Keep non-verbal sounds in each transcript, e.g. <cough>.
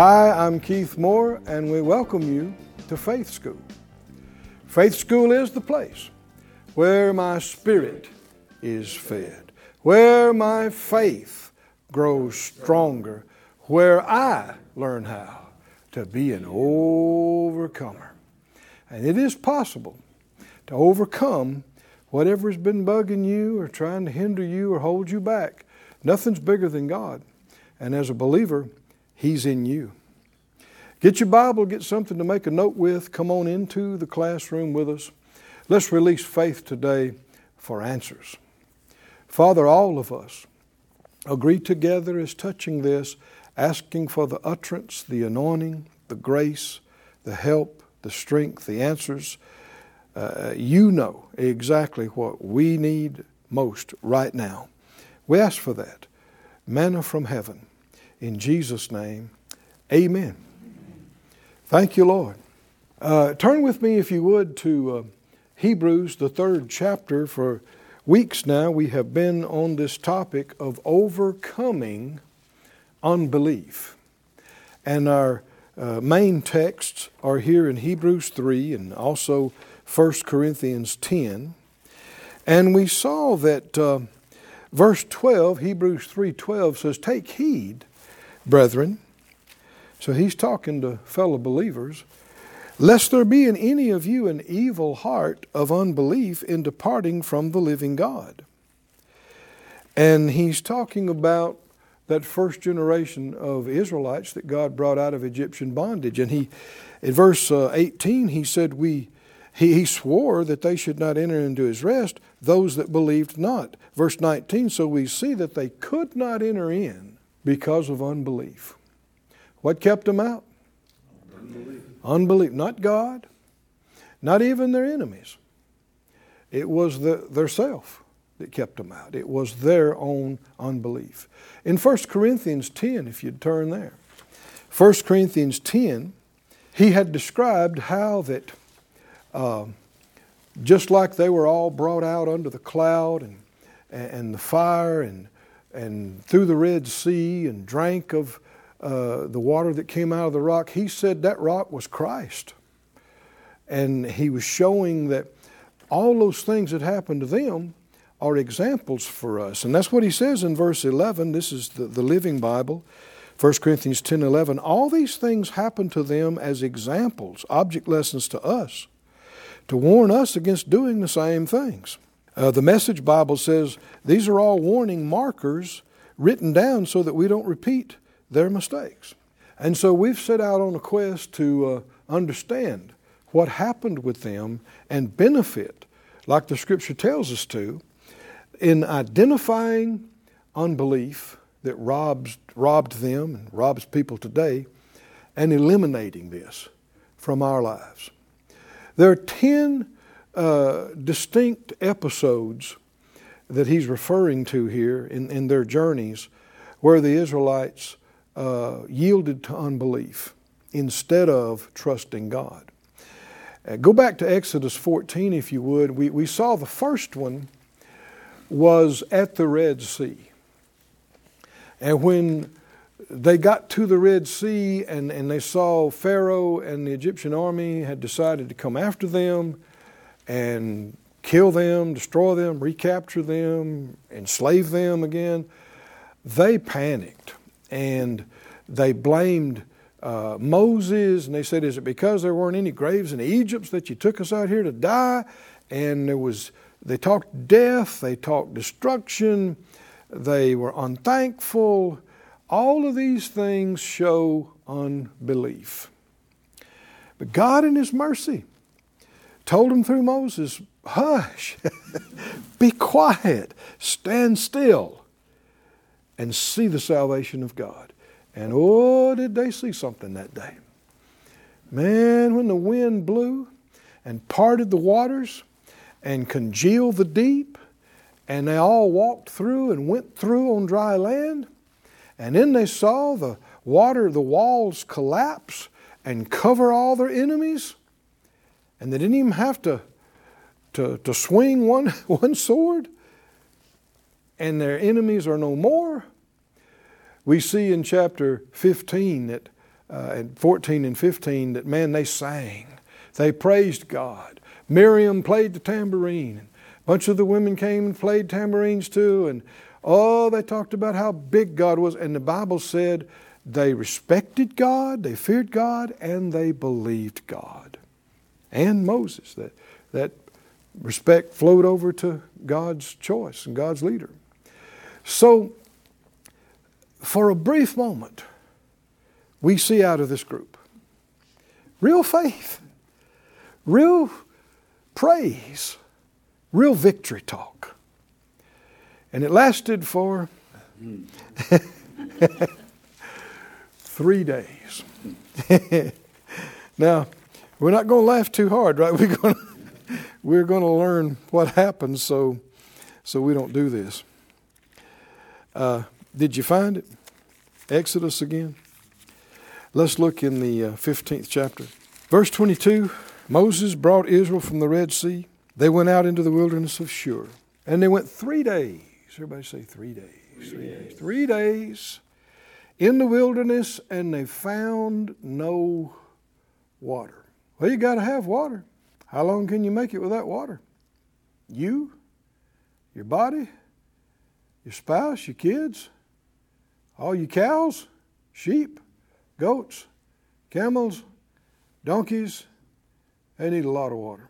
Hi, I'm Keith Moore, and we welcome you to Faith School. Faith School is the place where my spirit is fed, where my faith grows stronger, where I learn how to be an overcomer. And it is possible to overcome whatever has been bugging you or trying to hinder you or hold you back. Nothing's bigger than God. And as a believer, He's in you. Get your Bible, get something to make a note with. Come on into the classroom with us. Let's release faith today for answers. Father, all of us agree together as touching this, asking for the utterance, the anointing, the grace, the help, the strength, the answers. Uh, you know exactly what we need most right now. We ask for that. Manna from heaven. In Jesus' name, amen. Thank you, Lord. Uh, turn with me, if you would, to uh, Hebrews, the third chapter. For weeks now, we have been on this topic of overcoming unbelief. And our uh, main texts are here in Hebrews 3 and also 1 Corinthians 10. And we saw that uh, verse 12, Hebrews 3:12 says, "Take heed, brethren." So he's talking to fellow believers, lest there be in any of you an evil heart of unbelief in departing from the living God. And he's talking about that first generation of Israelites that God brought out of Egyptian bondage. And he, in verse uh, 18, he said, we, he, he swore that they should not enter into his rest, those that believed not. Verse 19, so we see that they could not enter in because of unbelief. What kept them out? Unbelief. Unbelief. Not God, not even their enemies. It was the, their self that kept them out. It was their own unbelief. In 1 Corinthians 10, if you'd turn there, 1 Corinthians 10, he had described how that uh, just like they were all brought out under the cloud and, and the fire and, and through the Red Sea and drank of uh, the water that came out of the rock, he said that rock was Christ. And he was showing that all those things that happened to them are examples for us. And that's what he says in verse 11. This is the, the Living Bible, 1 Corinthians 10 11. All these things happened to them as examples, object lessons to us, to warn us against doing the same things. Uh, the Message Bible says these are all warning markers written down so that we don't repeat their mistakes. And so we've set out on a quest to uh, understand what happened with them and benefit, like the scripture tells us to, in identifying unbelief that robs, robbed them and robs people today and eliminating this from our lives. There are 10 uh, distinct episodes that he's referring to here in, in their journeys where the Israelites uh, yielded to unbelief instead of trusting God. Uh, go back to Exodus 14, if you would. We, we saw the first one was at the Red Sea. And when they got to the Red Sea and, and they saw Pharaoh and the Egyptian army had decided to come after them and kill them, destroy them, recapture them, enslave them again, they panicked and they blamed uh, Moses and they said, Is it because there weren't any graves in Egypt that you took us out here to die? And there was, they talked death, they talked destruction, they were unthankful. All of these things show unbelief. But God, in His mercy, told them through Moses, Hush, <laughs> be quiet, stand still and see the salvation of God. And oh, did they see something that day. Man, when the wind blew and parted the waters and congealed the deep, and they all walked through and went through on dry land, and then they saw the water, the walls collapse and cover all their enemies, and they didn't even have to, to, to swing one, <laughs> one sword, and their enemies are no more. We see in chapter 15 that, uh, and 14 and 15 that, man, they sang. They praised God. Miriam played the tambourine. A bunch of the women came and played tambourines too. And oh, they talked about how big God was. And the Bible said they respected God, they feared God, and they believed God. And Moses. That, that respect flowed over to God's choice and God's leader. So, for a brief moment, we see out of this group real faith, real praise, real victory talk. And it lasted for <laughs> three days. <laughs> now, we're not going to laugh too hard, right? <laughs> We're going to, we're going to learn what happens so, so we don't do this. Uh, did you find it? Exodus again. Let's look in the uh, 15th chapter. Verse 22 Moses brought Israel from the Red Sea. They went out into the wilderness of Shur. And they went three days. Everybody say three days. Three, three days. days. Three days in the wilderness, and they found no water. Well, you got to have water. How long can you make it without water? You, your body, your spouse, your kids, all your cows, sheep, goats, camels, donkeys, they need a lot of water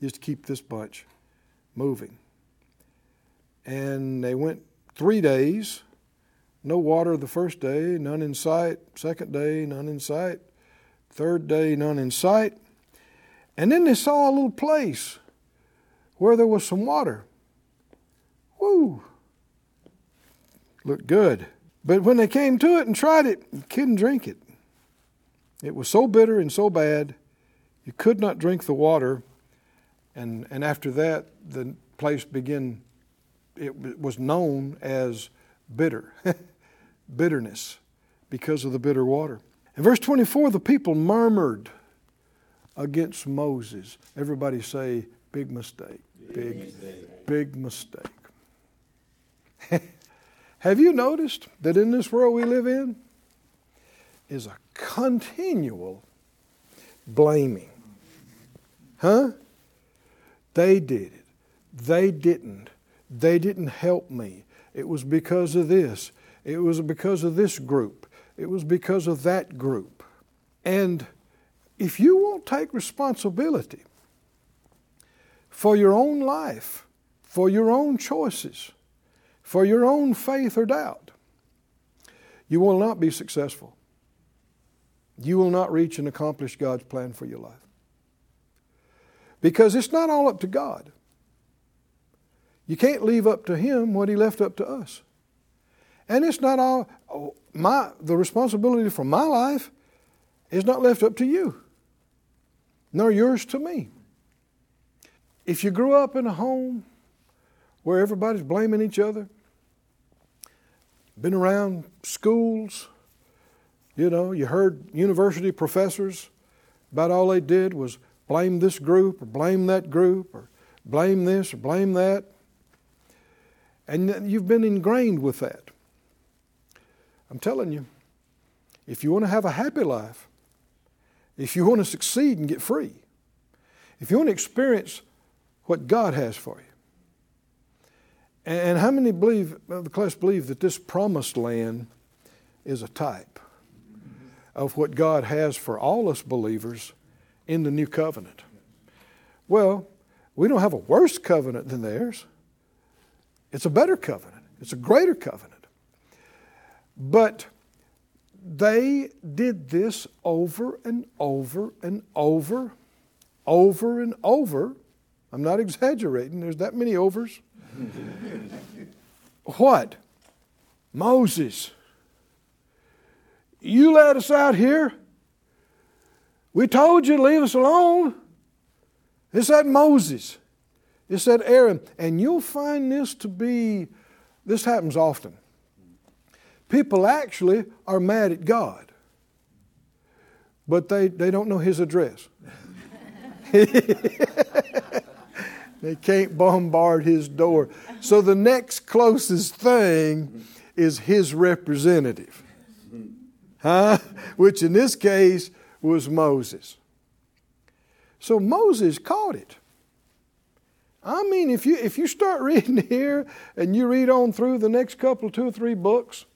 just to keep this bunch moving. And they went three days, no water the first day, none in sight. Second day, none in sight. Third day, none in sight. And then they saw a little place where there was some water. Woo! looked good. But when they came to it and tried it, you couldn't drink it. It was so bitter and so bad, you could not drink the water. And, and after that, the place began, it was known as bitter, <laughs> bitterness, because of the bitter water. In verse 24, the people murmured against Moses. Everybody say, big mistake. Big, big mistake. Big <laughs> mistake. Have you noticed that in this world we live in is a continual blaming? Huh? They did it. They didn't. They didn't help me. It was because of this. It was because of this group. It was because of that group. And if you won't take responsibility for your own life, for your own choices, for your own faith or doubt, you will not be successful. You will not reach and accomplish God's plan for your life. Because it's not all up to God. You can't leave up to Him what He left up to us. And it's not all oh, my the responsibility for my life is not left up to you, nor yours to me. If you grew up in a home where everybody's blaming each other, been around schools. You know, you heard university professors about all they did was blame this group or blame that group or blame this or blame that. And you've been ingrained with that. I'm telling you, if you want to have a happy life, if you want to succeed and get free, if you want to experience what God has for you, and how many believe, the class believe that this promised land is a type of what God has for all us believers in the new covenant? Well, we don't have a worse covenant than theirs. It's a better covenant, it's a greater covenant. But they did this over and over and over, over and over. I'm not exaggerating, there's that many overs <laughs> what? Moses. You let us out here We told you to leave us alone. It's that Moses. It's that Aaron. And you'll find this to be, this happens often. People actually are mad at God, but they, they don't know his address. <laughs> they can't bombard his door. So the next closest thing is his representative. Huh? Which in this case was Moses. So Moses caught it. I mean, if you, if you start <laughs> reading here and you read on through the next couple, two or three books,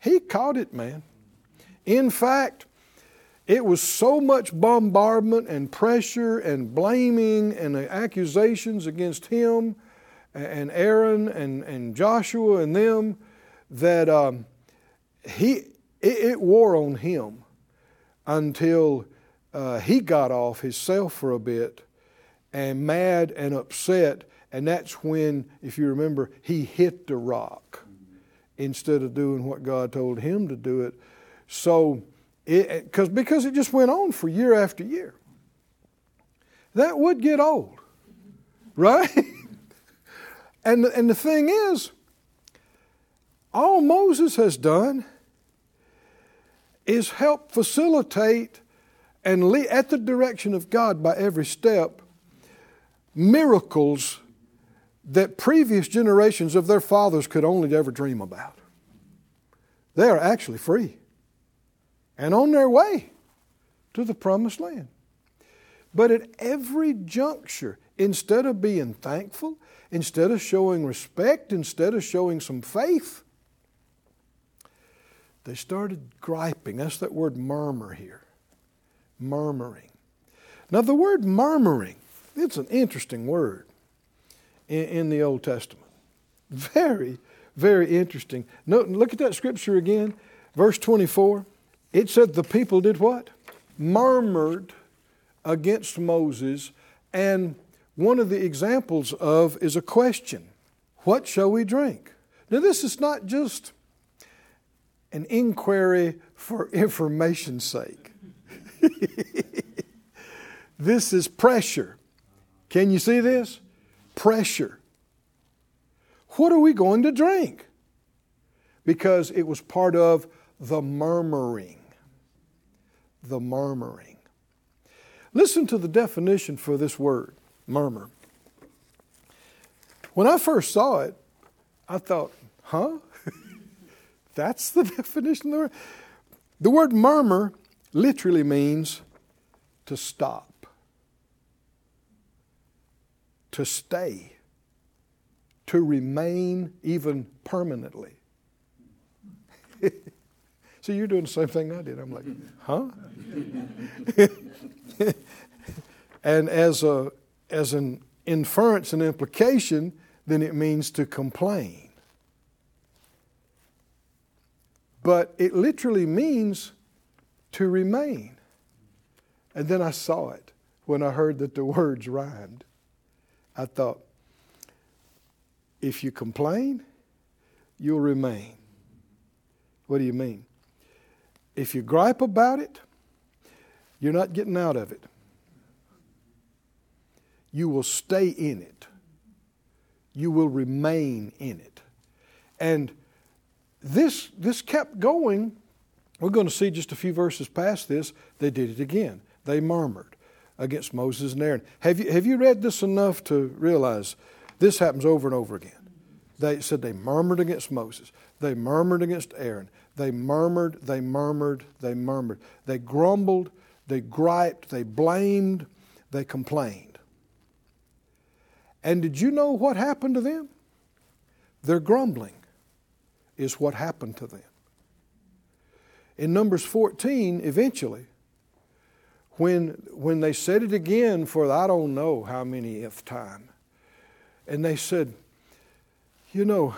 he caught it, man. In fact, it was so much bombardment and pressure and blaming and accusations against him and Aaron and, and Joshua and them that um, he, it, it wore on him until uh, he got off himself for a bit and mad and upset. And that's when, if you remember, he hit the rock instead of doing what God told him to do it. So, cause, because it just went on for year after year. That would get old, right? <laughs> and, and the thing is, all Moses has done is help facilitate and lead, at the direction of God by every step miracles that previous generations of their fathers could only ever dream about. They are actually free and on their way to the promised land. But at every juncture, instead of being thankful, instead of showing respect, instead of showing some faith, they started griping. That's that word murmur here. Murmuring. Now, the word murmuring, it's an interesting word in, in the Old Testament. Very, very interesting. No, look at that scripture again, verse 24. It said the people did what? Murmured against Moses, and one of the examples of is a question What shall we drink? Now, this is not just an inquiry for <laughs> information's sake. <laughs> this is pressure. Can you see this? Pressure. What are we going to drink? Because it was part of the murmuring. The murmuring. Listen to the definition for this word, murmur. When I first saw it, I thought, huh? <laughs> That's the <laughs> definition of the word. The word murmur literally means to stop, to stay, to remain even permanently. <laughs> See, you're doing the same thing I did. I'm like, huh? <laughs> and as, a, as an inference and implication, then it means to complain. But it literally means to remain. And then I saw it when I heard that the words rhymed. I thought, if you complain, you'll remain. What do you mean? If you gripe about it, you're not getting out of it. You will stay in it. You will remain in it. And this, this kept going. We're going to see just a few verses past this. They did it again. They murmured against Moses and Aaron. Have you, have you read this enough to realize this happens over and over again? They said they murmured against Moses. They murmured against Aaron. They murmured, they murmured, they murmured. They grumbled, they griped, they blamed, they complained. And did you know what happened to them? Their grumbling is what happened to them. In Numbers 14, eventually, when, when they said it again for I don't know how many if time, and they said, You know,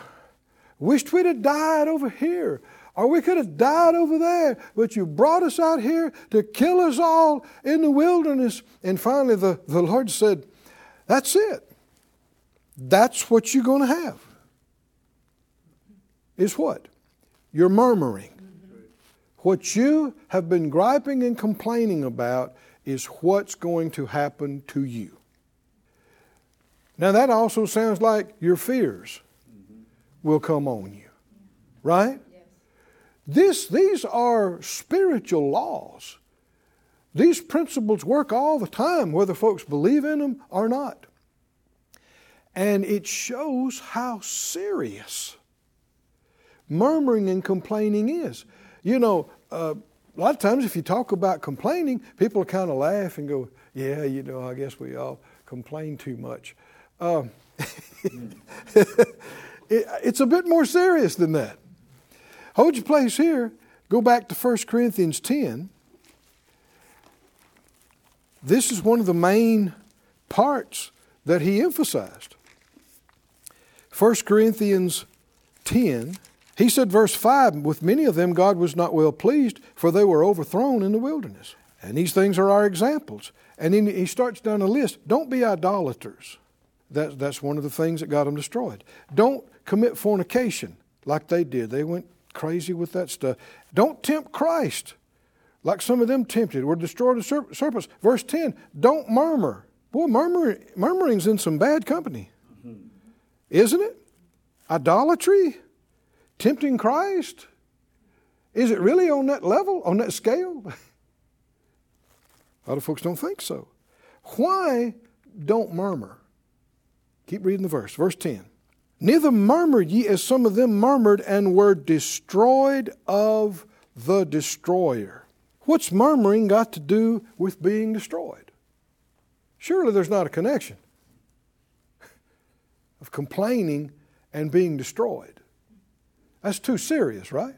wished we'd have died over here, or we could have died over there, but you brought us out here to kill us all in the wilderness. And finally, the, the Lord said, That's it. That's what you're going to have is what? You're murmuring. What you have been griping and complaining about is what's going to happen to you. Now, that also sounds like your fears will come on you, right? This, these are spiritual laws. These principles work all the time, whether folks believe in them or not. And it shows how serious murmuring and complaining is. You know, uh, a lot of times if you talk about complaining, people kind of laugh and go, Yeah, you know, I guess we all complain too much. Um, <laughs> it, it's a bit more serious than that. Hold your place here. Go back to 1 Corinthians 10. This is one of the main parts that he emphasized. 1 Corinthians 10, he said, verse 5 With many of them God was not well pleased, for they were overthrown in the wilderness. And these things are our examples. And then he starts down a list. Don't be idolaters. That, that's one of the things that got them destroyed. Don't commit fornication like they did. They went crazy with that stuff. Don't tempt Christ like some of them tempted, were destroyed the serpents. Verse 10 Don't murmur. Boy, murmur, murmuring's in some bad company. Isn't it? Idolatry? Tempting Christ? Is it really on that level, on that scale? <laughs> A lot of folks don't think so. Why don't murmur? Keep reading the verse. Verse 10. Neither murmur ye as some of them murmured and were destroyed of the destroyer. What's murmuring got to do with being destroyed? Surely there's not a connection <laughs> of complaining and being destroyed. That's too serious, right?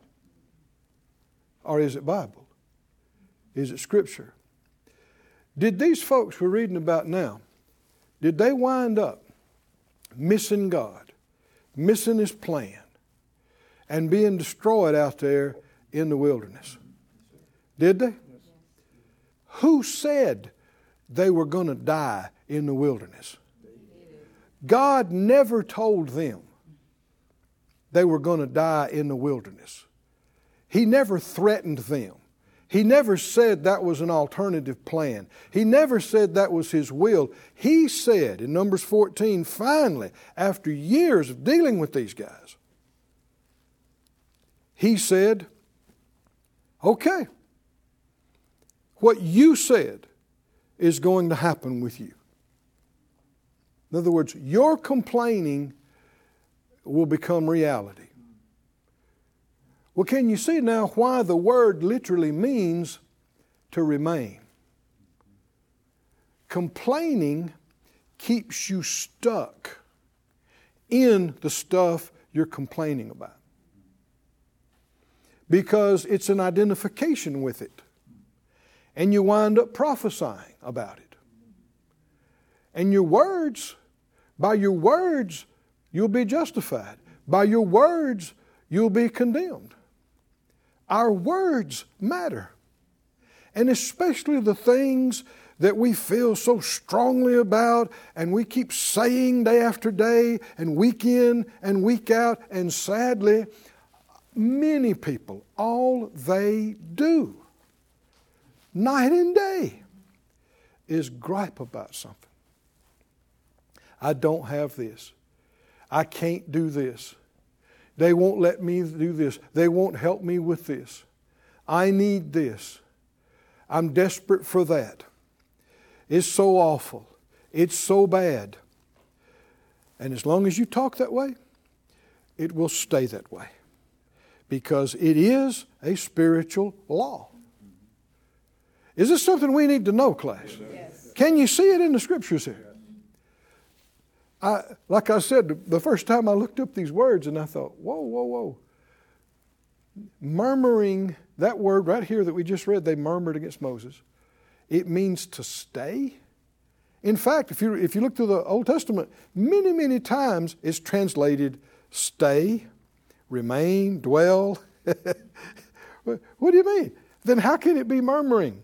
Or is it Bible? Is it Scripture? Did these folks we're reading about now, did they wind up missing God, missing His plan, and being destroyed out there in the wilderness? Did they? Who said they were going to die in the wilderness? God never told them they were going to die in the wilderness. He never threatened them. He never said that was an alternative plan. He never said that was His will. He said in Numbers 14, finally, after years of dealing with these guys, He said, Okay, what you said is going to happen with you. In other words, your complaining will become reality. Well, can you see now why the word literally means to remain? Complaining keeps you stuck in the stuff you're complaining about because it's an identification with it and you wind up prophesying about it. And your words, by your words, you'll be justified. By your words, you'll be condemned. Our words matter. And especially the things that we feel so strongly about and we keep saying day after day and week in and week out. And sadly, many people, all they do night and day, is gripe about something. I don't have this. I can't do this. They won't let me do this. They won't help me with this. I need this. I'm desperate for that. It's so awful. It's so bad. And as long as you talk that way, it will stay that way because it is a spiritual law. Is this something we need to know, class? Yes. Can you see it in the scriptures here? I, like I said, the first time I looked up these words and I thought, whoa, whoa, whoa. Murmuring, that word right here that we just read, they murmured against Moses. It means to stay. In fact, if you, if you look through the Old Testament, many, many times it's translated stay, remain, dwell. <laughs> what do you mean? Then how can it be murmuring?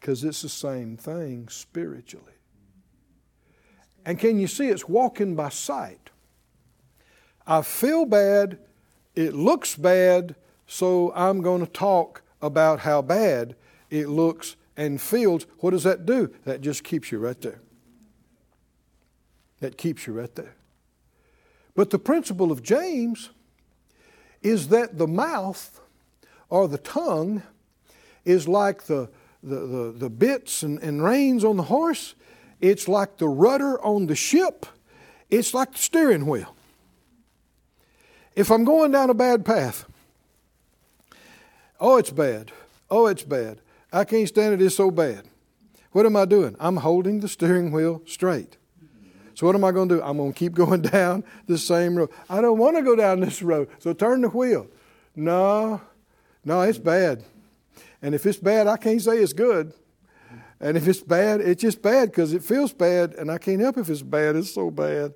because it's the same thing spiritually. And can you see it's walking by sight? I feel bad, it looks bad, so I'm going to talk about how bad it looks and feels, what does that do? That just keeps you right there. That keeps you right there. But the principle of James is that the mouth or the tongue is like the, the, the, the bits and, and reins on the horse, it's like the rudder on the ship, it's like the steering wheel. If I'm going down a bad path, oh, it's bad. Oh, it's bad. I can't stand it. It's so bad. What am I doing? I'm holding the steering wheel straight. So what am I going to do? I'm going to keep <laughs> going down the same road. I don't want to go down this road. So turn the wheel. No, no, it's bad. And if it's bad, I can't say it's good. And if it's bad, it's just bad because it feels bad, and I can't help if it's bad. It's so bad.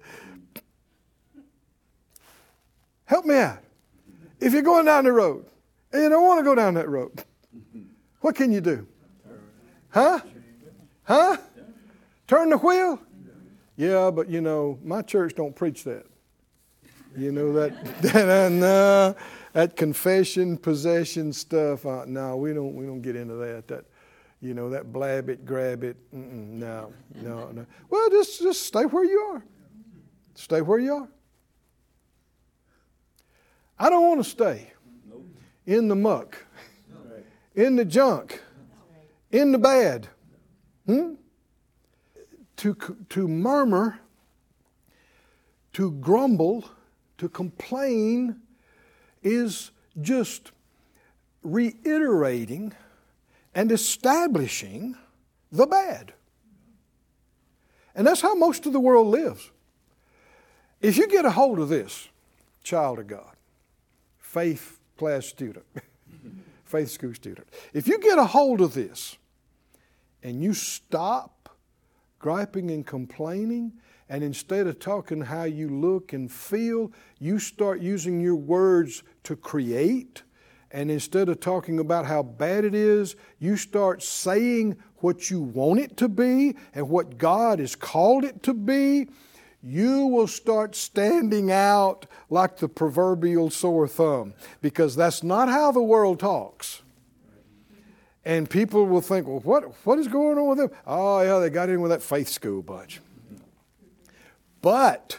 Help me out. If you're going down the road and you don't want to go down that road, what can you do? Huh? Huh? Turn the wheel? Yeah, but you know, my church don't preach that. You know that <laughs> that, that confession, possession stuff. Uh, no, we don't. We don't get into that. That you know that blab it, grab it. no, no, no. Well, just just stay where you are. Stay where you are. I don't want to stay in the muck, in the junk, in the bad. Hmm? To, to murmur, to grumble, to complain is just reiterating and establishing the bad. And that's how most of the world lives. If you get a hold of this, child of God, faith class student, <laughs> faith school student, if you get a hold of this and you stop griping and complaining, and instead of talking how you look and feel, you start using your words to create. And instead of talking about how bad it is, you start saying what you want it to be and what God has called it to be you will start standing out like the proverbial sore thumb because that's not how the world talks. And people will think, well, what, what is going on with them? Oh, yeah, they got in with that faith school bunch. But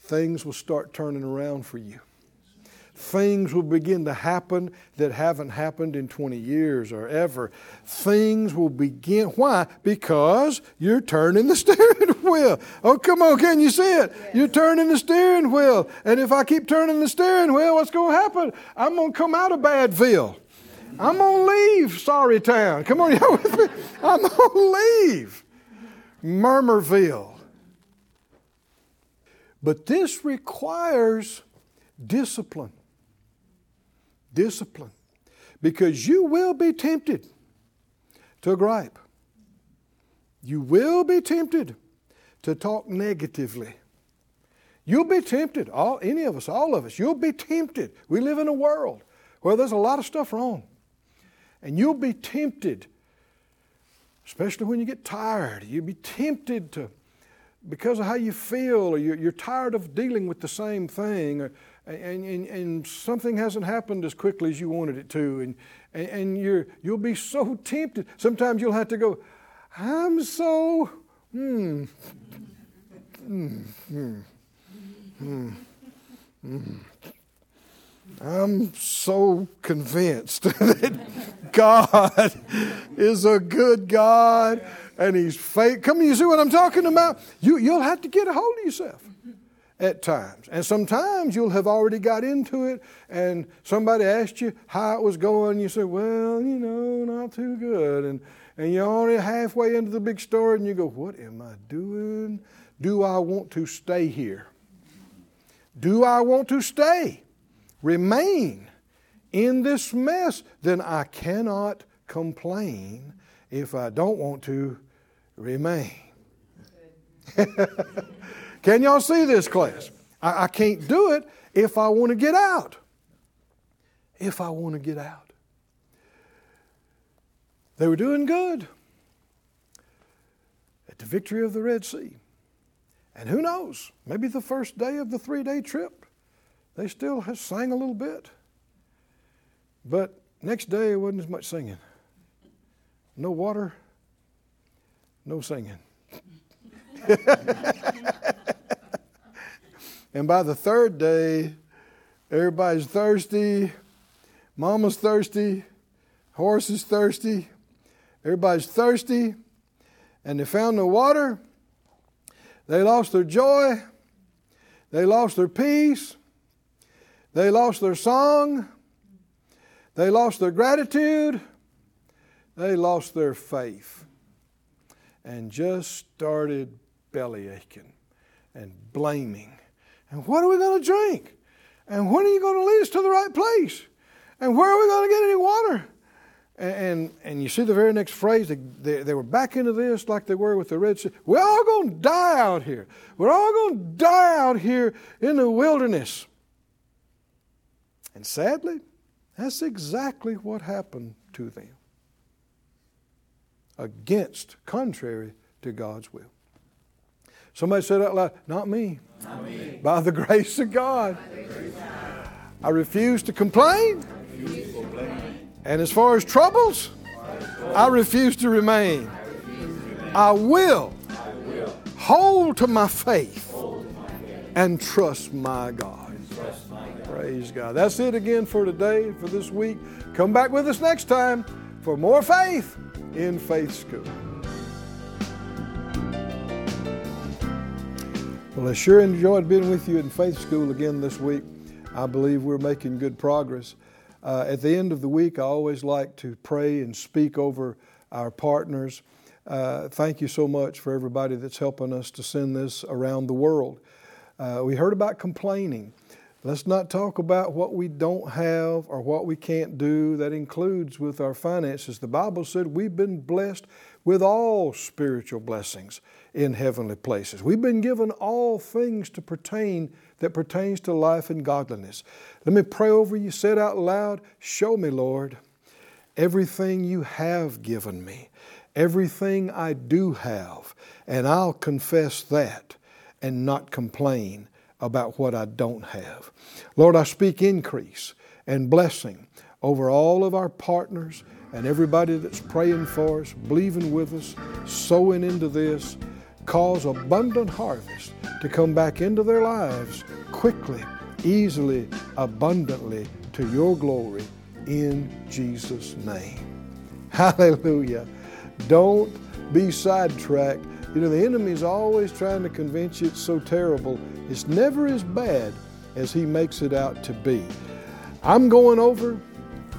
things will start turning around for you things will begin to happen that haven't happened in 20 years or ever. Things will begin. Why? Because you're turning the <laughs> steering wheel. Oh, come on, can you see it? Yes. You're turning the steering wheel. And if I keep turning the steering wheel, what's going to happen? I'm going to come out of Badville. I'm going to leave Sorry Town. Come on, <laughs> y'all with me? I'm going to leave Murmurville. But this requires discipline discipline because you will be tempted to gripe. You will be tempted to talk negatively. You'll be tempted, all, any of us, all of us, you'll be tempted. We live in a world where there's a lot of stuff wrong. And you'll be tempted, especially when you get tired, you'll be tempted to, because of how you feel, or you're, tired of dealing with the same thing, or, and, and, and, something hasn't happened as quickly as you wanted it to, and, and you're, you'll be so tempted. Sometimes you'll have to go, I'm so, hmm, hmm, hmm, hmm, hmm. I'm so convinced that God is a good God and He's faithful. Come, you see what I'm talking about? You, you'll have to get a hold of yourself at times. And sometimes you'll have already got into it and somebody asked you how it was going. You say, well, you know, not too good. And, and you're already halfway into the big story and you go, what am I doing? Do I want to stay here? Do I want to stay? Remain in this mess? Then I cannot complain if I don't want to remain. <laughs> Can y'all see this class? I, I can't do it if I want to get out. If I want to get out. They were doing good at the victory of the Red Sea. And who knows, maybe the first day of the three day trip, they still sang a little bit. But next day, it wasn't as much singing. No water, no singing. <laughs> and by the third day, everybody's thirsty. Mama's thirsty. Horse is thirsty. Everybody's thirsty. And they found no water. They lost their joy. They lost their peace. They lost their song. They lost their gratitude. They lost their faith. And just started belly aching and blaming. And what are we going to drink? And when are you going to lead us to the right place? And where are we going to get any water? And, and, and you see the very next phrase, they, they, they, were back into this like they were with the Red Sea. We're all going to die out here. We're all going to die out here in the wilderness. And sadly, that's exactly what happened to them. Against, contrary to God's will. Somebody said out loud, Not me. Not me. By the grace of God. I refuse to complain. And as far as troubles, I refuse to remain. I will hold to my faith and trust my God. Praise God. That's it again for today, for this week. Come back with us next time for more faith in Faith School. Well, I sure enjoyed being with you in Faith School again this week. I believe we're making good progress. Uh, at the end of the week, I always like to pray and speak over our partners. Uh, thank you so much for everybody that's helping us to send this around the world. Uh, we heard about complaining. Let's not talk about what we don't have or what we can't do. That includes with our finances. The Bible said we've been blessed with all spiritual blessings in heavenly places. We've been given all things to pertain that pertains to life and godliness. Let me pray over you. Say it out loud. Show me, Lord, everything you have given me, everything I do have, and I'll confess that and not complain about what I don't have. Lord, I speak increase and blessing over all of our partners and everybody that's praying for us, believing with us, sowing into this. Cause abundant harvest to come back into their lives quickly, easily, abundantly to your glory in Jesus' name. <laughs> Hallelujah. Don't be sidetracked. You know, the enemy is always trying to convince you it's so terrible. It's never as bad as he makes it out to be. I'm going over,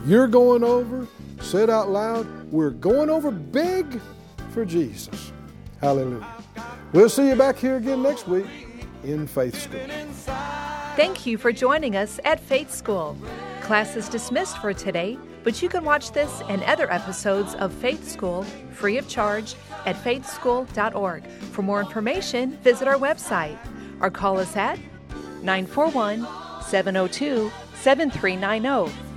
you're going over. Say it out loud. We're going over big for Jesus. Hallelujah. We'll see you back here again next week in Faith School. Thank you for joining us at Faith School. Class is dismissed for today, but you can watch this and other episodes of Faith School free of charge at faithschool.org. For more information, visit our website or call us at 941 702 7390.